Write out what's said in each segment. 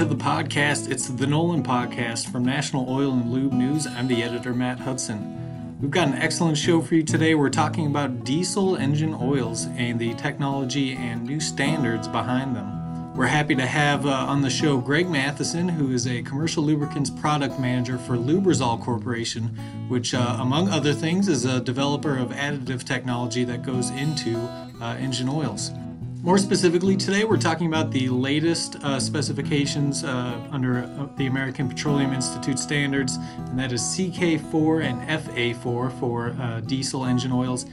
to the podcast. It's the NOLN Podcast from National Oil and Lube News. I'm the editor, Matt Hudson. We've got an excellent show for you today. We're talking about diesel engine oils and the technology and new standards behind them. We're happy to have uh, on the show Greg Matheson, who is a commercial lubricants product manager for Lubrizol Corporation, which, uh, among other things, is a developer of additive technology that goes into uh, engine oils. More specifically, today we're talking about the latest uh, specifications uh, under uh, the American Petroleum Institute standards, and that is CK4 and FA4 for uh, diesel engine oils.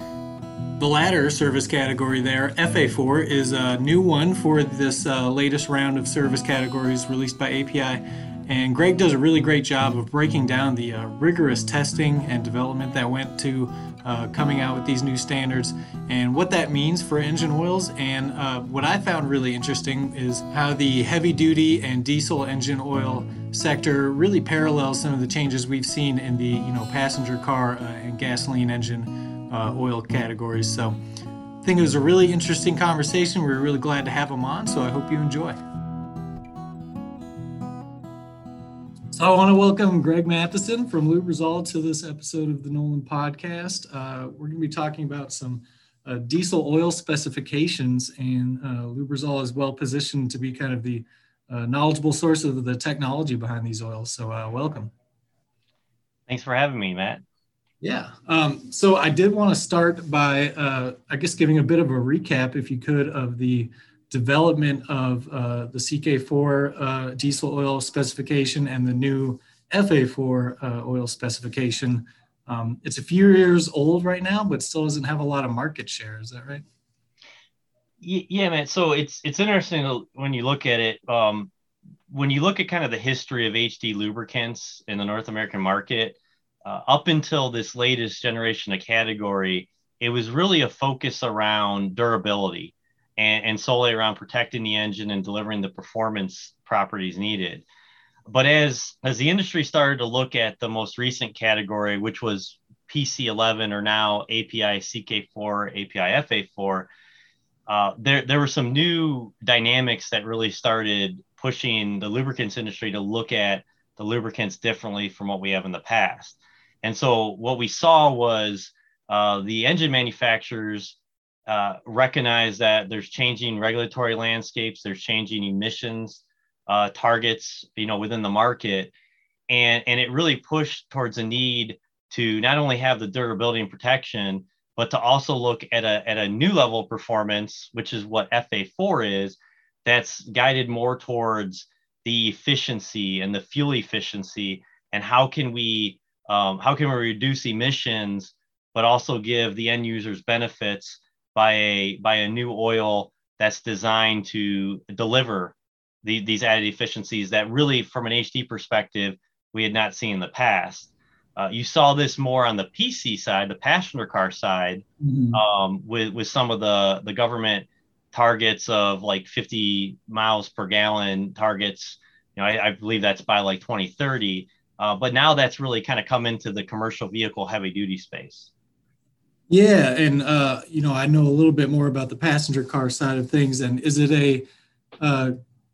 The latter service category there, FA4, is a new one for this uh, latest round of service categories released by API. And Greg does a really great job of breaking down the uh, rigorous testing and development that went to uh, coming out with these new standards and what that means for engine oils. And uh, what I found really interesting is how the heavy duty and diesel engine oil sector really parallels some of the changes we've seen in the you know passenger car uh, and gasoline engine uh, oil categories. So I think it was a really interesting conversation. We are really glad to have him on. So I hope you enjoy. So I want to welcome Greg Matheson from Lubrizol to this episode of the NOLN Podcast. Uh, we're going to be talking about some uh, diesel oil specifications, and uh, Lubrizol is well positioned to be kind of the uh, knowledgeable source of the technology behind these oils. So uh, welcome. Thanks for having me, Matt. Yeah. Um, so I did want to start by, uh, I guess, giving a bit of a recap, if you could, of the development of uh, the CK4 uh, diesel oil specification and the new FA4 uh, oil specification. Um, it's a few years old right now, but still doesn't have a lot of market share. Is that right? Yeah, man. So it's it's interesting when you look at it. Um, when you look at kind of the history of HD lubricants in the North American market, uh, up until this latest generation of category, it was really a focus around durability and, and solely around protecting the engine and delivering the performance properties needed. But as as the industry started to look at the most recent category, which was PC11 or now API CK4, API FA4, uh, there there were some new dynamics that really started pushing the lubricants industry to look at the lubricants differently from what we have in the past. And so what we saw was uh, the engine manufacturers uh, recognize that there's changing regulatory landscapes, there's changing emissions uh, targets, you know, within the market, and and it really pushed towards a need to not only have the durability and protection, but to also look at a at a new level of performance, which is what FA4 is, that's guided more towards the efficiency and the fuel efficiency, and how can we um, how can we reduce emissions, but also give the end users benefits by a by a new oil that's designed to deliver the, these added efficiencies that really, from an HD perspective, we had not seen in the past. Uh, you saw this more on the PC side, the passenger car side, mm-hmm. um, with with some of the the government targets of like 50 miles per gallon targets. You know, I, I believe that's by like 2030. Uh, but now that's really kind of come into the commercial vehicle heavy duty space. Yeah, and uh, you know, I know a little bit more about the passenger car side of things. And is it a, uh,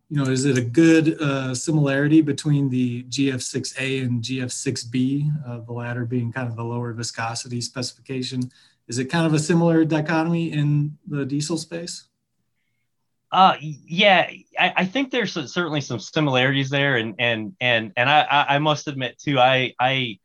you know, is it a good uh, similarity between the GF6A and GF6B, uh, the latter being kind of the lower viscosity specification? Is it kind of a similar dichotomy in the diesel space? Yeah, I, I think there's certainly some similarities there, and and and and I I must admit too, I I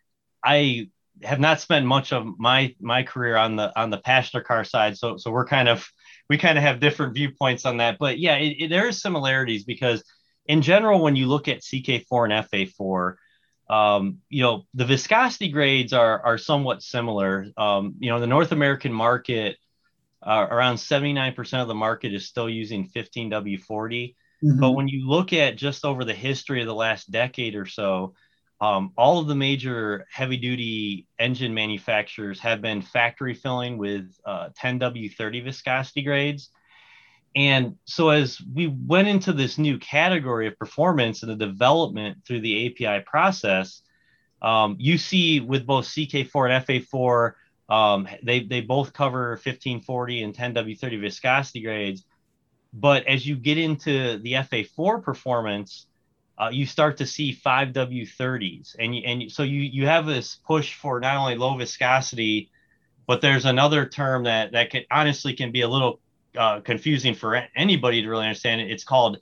I have not spent much of my my career on the on the passenger car side, so so we're kind of we kind of have different viewpoints on that. But yeah, it, it, there is similarities because in general, when you look at CK4 and FA4, um, you know the viscosity grades are are somewhat similar. Um, you know, the North American market, uh, around 79% of the market is still using 15W40. Mm-hmm. But when you look at just over the history of the last decade or so, um, all of the major heavy duty engine manufacturers have been factory filling with uh, 10W30 viscosity grades. And so, as we went into this new category of performance and the development through the API process, um, you see with both CK4 and FA4, um, they, they both cover 1540 and 10W30 viscosity grades. But as you get into the FA4 performance, uh, you start to see 5W30s. And, you, and so you, you have this push for not only low viscosity, but there's another term that, that can honestly can be a little uh, confusing for anybody to really understand. It's called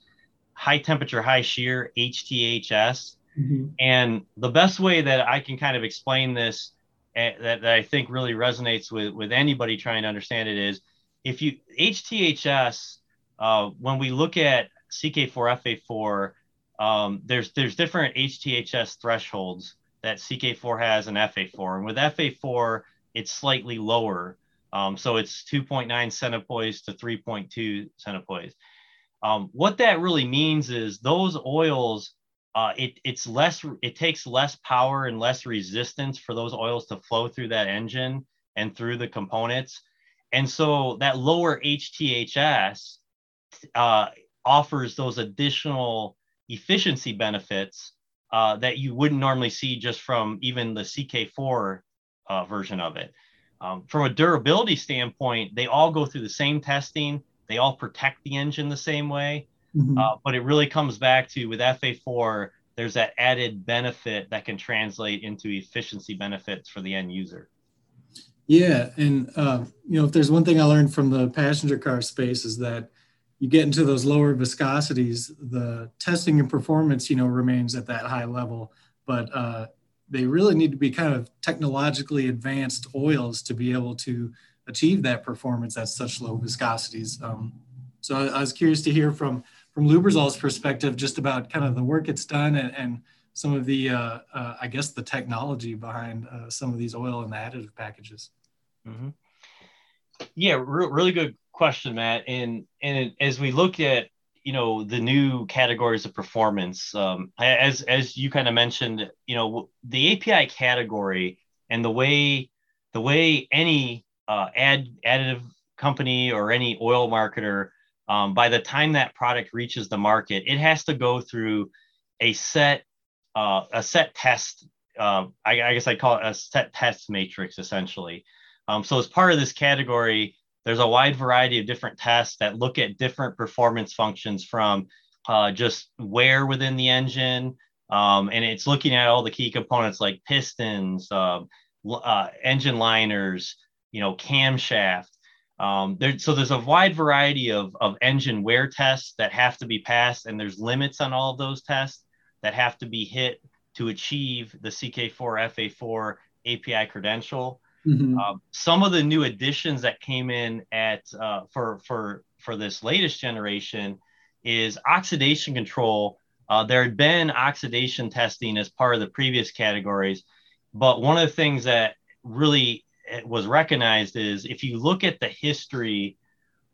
high temperature, high shear, HTHS. Mm-hmm. And the best way that I can kind of explain this uh, that, that I think really resonates with, with anybody trying to understand it is if you HTHS, uh, when we look at CK4FA4, um, there's there's different HTHS thresholds that CK4 has and FA4, and with FA4 it's slightly lower, um, so it's 2.9 centipoise to 3.2 centipoise. Um, what that really means is those oils, uh, it it's less it takes less power and less resistance for those oils to flow through that engine and through the components, and so that lower HTHS uh, offers those additional efficiency benefits uh, that you wouldn't normally see just from even the CK4 uh, version of it. Um, from a durability standpoint, they all go through the same testing. They all protect the engine the same way. Mm-hmm. Uh, but it really comes back to with FA4, there's that added benefit that can translate into efficiency benefits for the end user. Yeah, and uh, you know, if there's one thing I learned from the passenger car space is that you get into those lower viscosities, the testing and performance, you know, remains at that high level, but uh, they really need to be kind of technologically advanced oils to be able to achieve that performance at such low viscosities. Um, so I, I, was curious to hear from from Lubrizol's perspective just about kind of the work it's done and, and some of the, uh, uh, I guess, the technology behind uh, some of these oil and the additive packages. Mm-hmm. Yeah, re- really good question, Matt. And and as we look at you know the new categories of performance, um, as as you kind of mentioned, you know the API category and the way the way any uh, ad additive company or any oil marketer, um, by the time that product reaches the market, it has to go through a set uh, a set test. Uh, I, I, guess I call it a set test matrix essentially. Um, so as part of this category, there's a wide variety of different tests that look at different performance functions from uh, just wear within the engine. Um, and it's looking at all the key components like pistons, uh, uh, engine liners, you know, camshaft. Um, there, so there's a wide variety of, of engine wear tests that have to be passed, and there's limits on all of those tests that have to be hit to achieve the CK4 FA4 API credential. Mm-hmm. Um, some of the new additions that came in at uh, for for for this latest generation is oxidation control. Uh, there had been oxidation testing as part of the previous categories, but one of the things that really eh, was recognized is if you look at the history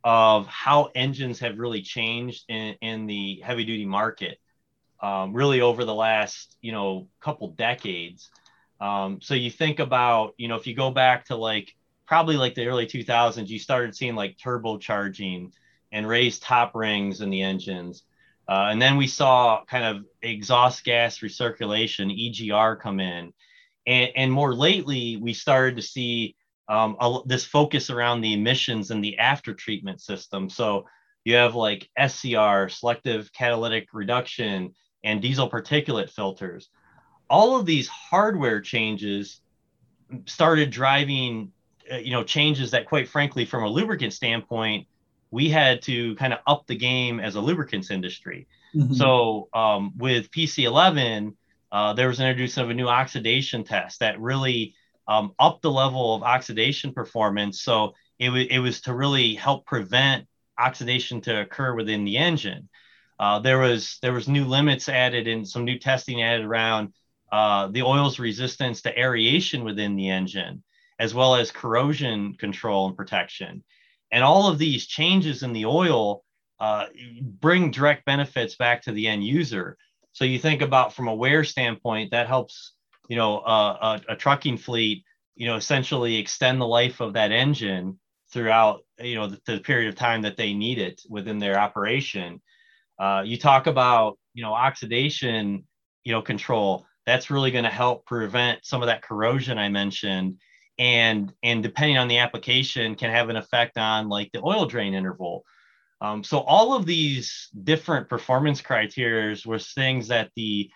of how engines have really changed in, in the heavy duty market, um, really over the last you know couple decades um, so you think about, you know, if you go back to like probably like the early 2000s, you started seeing like turbocharging and raised top rings in the engines. Uh, and then we saw kind of exhaust gas recirculation, EGR, come in. And, and more lately, we started to see um, a, this focus around the emissions and the after treatment system. So you have like SCR, selective catalytic reduction, and diesel particulate filters all of these hardware changes started driving uh, you know changes that quite frankly from a lubricant standpoint we had to kind of up the game as a lubricants industry. Mm-hmm. so um, with pc11 uh, there was an introduction of a new oxidation test that really um, upped the level of oxidation performance. So it, w- it was to really help prevent oxidation to occur within the engine. Uh, there was there was new limits added and some new testing added around uh, the oil's resistance to aeration within the engine, as well as corrosion control and protection. And all of these changes in the oil uh, bring direct benefits back to the end user. So you think about from a wear standpoint, that helps, you know, uh, a, a, trucking fleet, you know, essentially extend the life of that engine throughout, you know, the, the period of time that they need it within their operation. Uh, you talk about, you know, oxidation, you know, control that's really going to help prevent some of that corrosion I mentioned. And, and depending on the application can have an effect on like the oil drain interval. Um, so all of these different performance criteria were things that the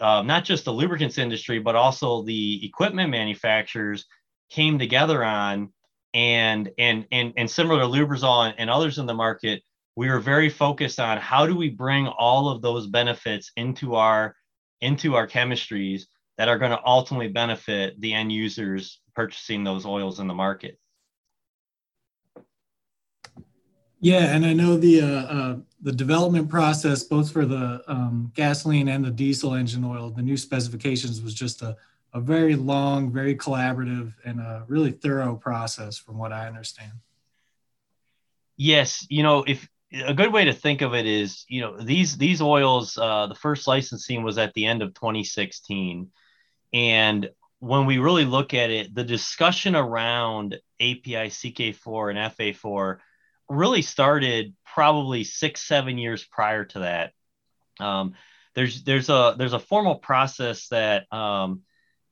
uh, not just the lubricants industry, but also the equipment manufacturers came together on. And and and and similar to Lubrizol and, and others in the market, we were very focused on how do we bring all of those benefits into our into our chemistries that are going to ultimately benefit the end users purchasing those oils in the market. Yeah, and I know the uh, uh, the development process, both for the um, gasoline and the diesel engine oil, the new specifications was just a, a very long, very collaborative, and a really thorough process, from what I understand. Yes, you know, if a good way to think of it is, you know, these these oils, uh, the first licensing was at the end of 2016, and when we really look at it, the discussion around API CK4 and FA4 really started probably six, seven years prior to that. Um, there's there's a there's a formal process that um,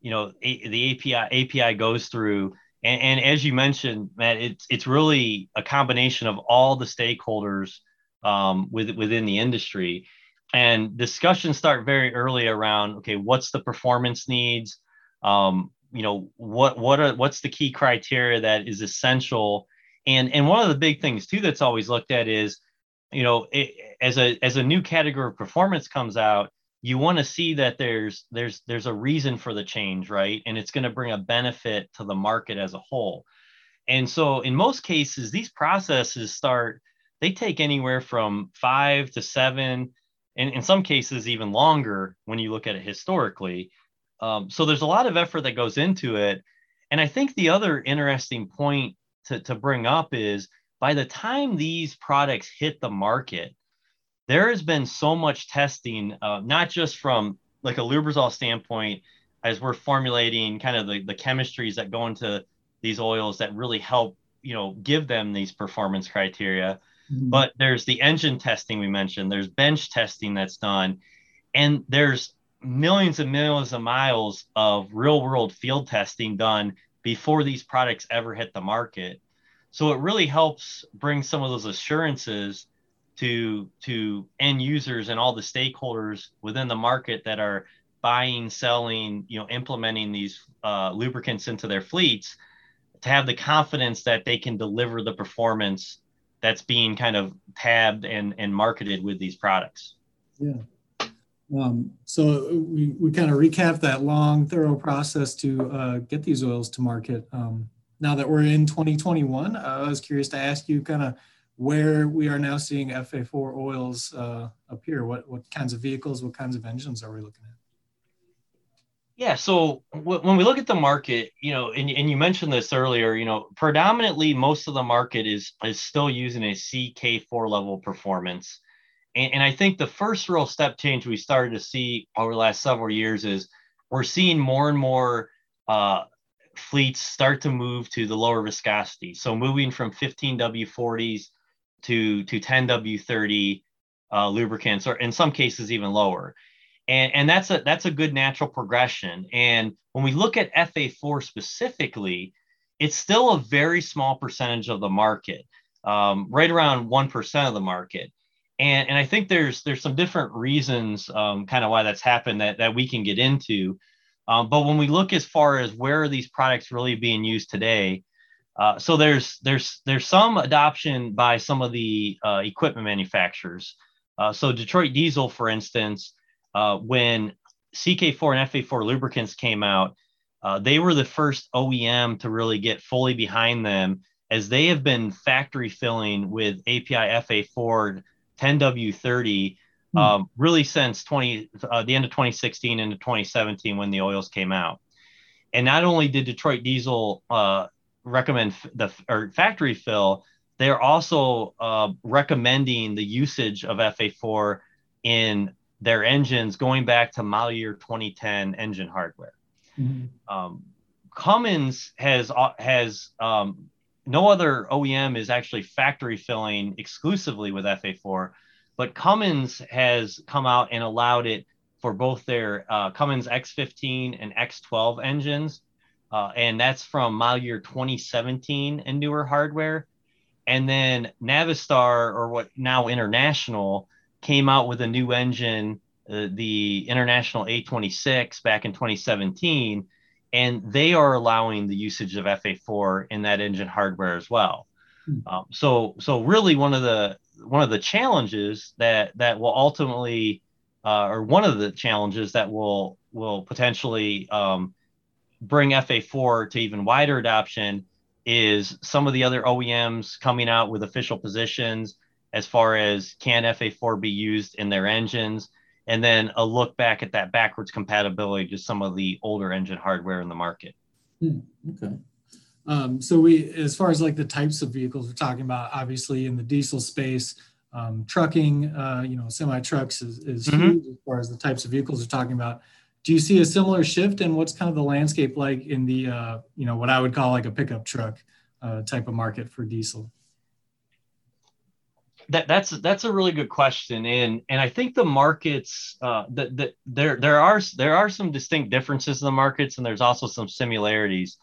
you know a, the API API goes through, and, and, as you mentioned, Matt, it's it's really a combination of all the stakeholders um, with, within the industry, and discussions start very early around okay, what's the performance needs, um, you know what what are what's the key criteria that is essential? And and one of the big things too that's always looked at is you know it, as a as a new category of performance comes out you want to see that there's there's there's a reason for the change right? And it's going to bring a benefit to the market as a whole. And so in most cases these processes start they take anywhere from five to seven and in some cases even longer when you look at it historically. Um, so there's a lot of effort that goes into it. And i think the other interesting point to, to bring up is by the time these products hit the market, there has been so much testing, uh, not just from like a Lubrizol standpoint, as we're formulating kind of the, the chemistries that go into these oils that really help, you know, give them these performance criteria. Mm-hmm. But there's the engine testing we mentioned, there's bench testing that's done, and there's millions and millions of miles of real world field testing done before these products ever hit the market. So it really helps bring some of those assurances to to end users and all the stakeholders within the market that are buying, selling, you know, implementing these uh, lubricants into their fleets to have the confidence that they can deliver the performance that's being kind of tabbed and, and marketed with these products. Yeah. Um, so we, we kind of recap that long, thorough process to uh, get these oils to market. Um, now that we're in 2021, uh, I was curious to ask you kind of where we are now seeing FA4 oils uh, appear. What, what kinds of vehicles, what kinds of engines are we looking at? Yeah, so w- when we look at the market, you know, and, and you mentioned this earlier, you know, predominantly most of the market is is still using a CK4 level performance. And, and I think the first real step change we started to see over the last several years is we're seeing more and more uh, fleets start to move to the lower viscosity. So moving from 15W40s to, to 10W30 uh, lubricants, or in some cases even lower. And, and that's a that's a good natural progression. And when we look at FA4 specifically, it's still a very small percentage of the market, um, right around one percent of the market and and I think there's there's some different reasons um, kind of why that's happened that that we can get into. Um, but when we look as far as where are these products really being used today, uh, so there's there's there's some adoption by some of the uh, equipment manufacturers. Uh, so Detroit Diesel, for instance, uh, when CK4 and FA4 lubricants came out, uh, they were the first OEM to really get fully behind them, as they have been factory filling with API FA4 10W30 hmm. um, really since 20 uh, the end of 2016 into 2017 when the oils came out. And not only did Detroit Diesel uh, recommend the or factory fill, they're also uh, recommending the usage of FA4 in their engines going back to model year 2010 engine hardware. Mm-hmm. Um, Cummins has uh, has um, no other OEM is actually factory filling exclusively with FA4, but Cummins has come out and allowed it for both their uh, Cummins X15 and X12 engines. Uh, and that's from model year 2017 and newer hardware. and then Navistar, or what now International, came out with a new engine, uh, the International A26, back in 2017, and they are allowing the usage of FA4 in that engine hardware as well. Hmm. Um, so, so really, one of the one of the challenges that that will ultimately, uh, or one of the challenges that will will potentially um, bring FA4 to even wider adoption is some of the other OEMs coming out with official positions as far as can FA4 be used in their engines, and then a look back at that backwards compatibility to some of the older engine hardware in the market. Hmm, okay. Um, so we, as far as like the types of vehicles we're talking about, obviously in the diesel space, um, trucking, uh, you know, semi trucks is, is mm-hmm. huge as far as the types of vehicles we're talking about do you see a similar shift and what's kind of the landscape like in the uh, you know what i would call like a pickup truck uh, type of market for diesel? That, that's that's a really good question and and i think the markets uh, that, that there there are there are some distinct differences in the markets and there's also some similarities.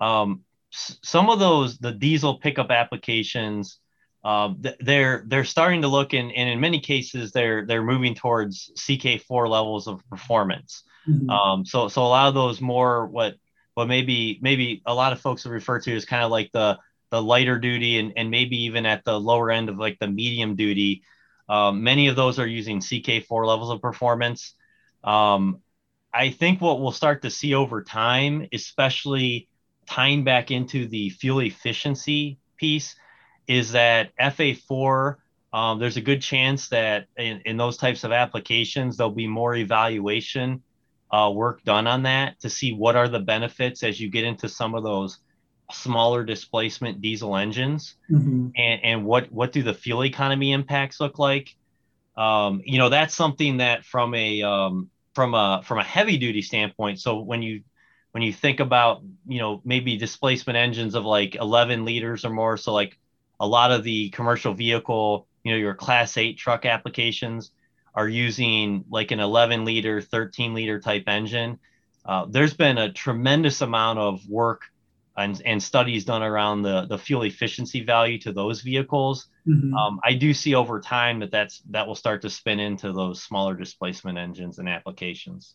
Um, some of those the diesel pickup applications um, they're they're starting to look in and in many cases they're they're moving towards ck4 levels of performance Mm-hmm. Um, so so a lot of those more what what maybe maybe a lot of folks have referred to as kind of like the the lighter duty and, and maybe even at the lower end of like the medium duty. Um, many of those are using CK4 levels of performance. Um, I think what we'll start to see over time, especially tying back into the fuel efficiency piece, is that FA4 um, there's a good chance that in, in those types of applications, there'll be more evaluation uh, work done on that to see what are the benefits as you get into some of those smaller displacement diesel engines mm-hmm. and, and what what do the fuel economy impacts look like um, you know that's something that from a um, from a from a heavy duty standpoint so when you when you think about you know maybe displacement engines of like 11 liters or more so like a lot of the commercial vehicle you know your class 8 truck applications are using like an 11 liter, 13 liter type engine, uh, there's been a tremendous amount of work and, and studies done around the, the fuel efficiency value to those vehicles. Mm-hmm. Um, I do see over time that that's that will start to spin into those smaller displacement engines and applications.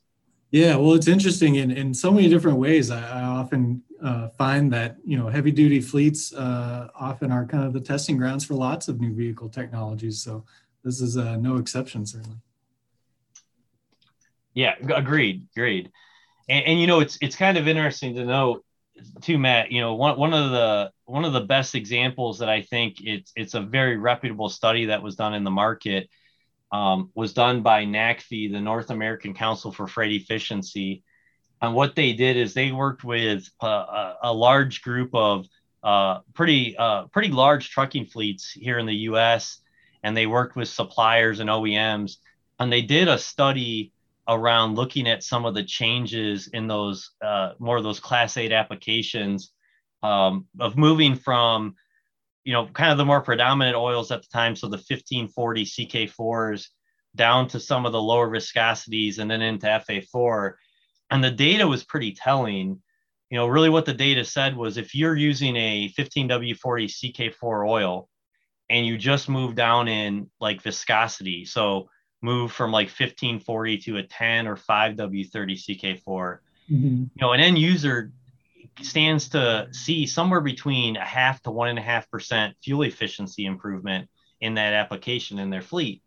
Yeah, well, it's interesting in, in so many different ways. I, I often uh, find that you know heavy duty fleets uh, often are kind of the testing grounds for lots of new vehicle technologies. So this is uh, no exception, certainly. Yeah, agreed, agreed. And, and, you know, it's it's kind of interesting to know too, Matt. You know, one one of the one of the best examples that I think it's it's a very reputable study that was done in the market um, was done by NACFE, the North American Council for Freight Efficiency. And what they did is they worked with a, a, a large group of uh, pretty uh, pretty large trucking fleets here in the U.S and they worked with suppliers and OEMs and they did a study around looking at some of the changes in those uh, more of those class 8 applications um, of moving from you know kind of the more predominant oils at the time so the 1540 ck4s down to some of the lower viscosities and then into fa4 and the data was pretty telling. You know really what the data said was if you're using a 15w40 ck4 oil and you just move down in like viscosity. So move from like 1540 to a 10 or 5W30 CK4. Mm-hmm. You know, an end user stands to see somewhere between a half to one and a half percent fuel efficiency improvement in that application in their fleet.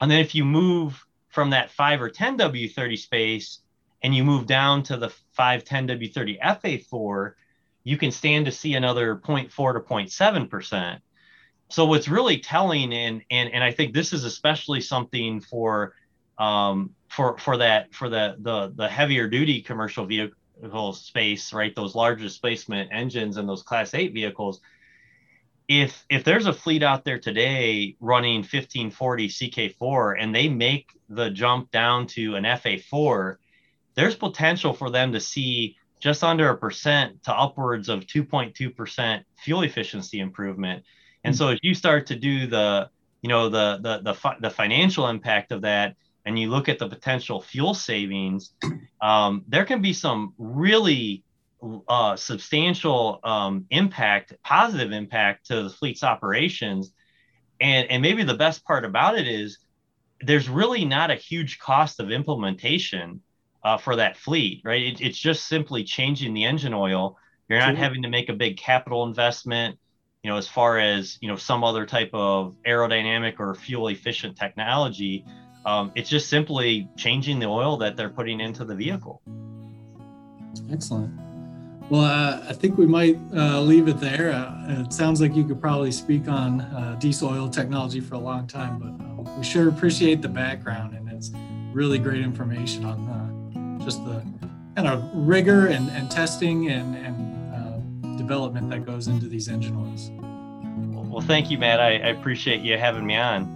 And then if you move from that 5 or 10 W30 space and you move down to the 5, 10 W30 FA4, you can stand to see another 0.4 to 0.7 percent so what's really telling and and and I think this is especially something for um, for for that for the the the heavier duty commercial vehicle space, right? Those large displacement engines and those class 8 vehicles. If if there's a fleet out there today running 1540 CK4 and they make the jump down to an FA4, there's potential for them to see just under a percent to upwards of 2.2% fuel efficiency improvement and so if you start to do the, you know, the the the, the financial impact of that, and you look at the potential fuel savings, um, there can be some really uh, substantial um, impact, positive impact to the fleet's operations. And, and maybe the best part about it is there's really not a huge cost of implementation uh, for that fleet, right? It, it's just simply changing the engine oil. You're not sure. having to make a big capital investment, you know, as far as you know some other type of aerodynamic or fuel efficient technology. Um, it's just simply changing the oil that they're putting into the vehicle. Excellent. Well, uh, I think we might uh, leave it there. Uh, it sounds like you could probably speak on uh, diesel oil technology for a long time, but um, we sure appreciate the background, and it's really great information on uh, just the kind of rigor and, and testing and, and uh, development that goes into these engine oils. Well, thank you, Matt. I, I appreciate you having me on.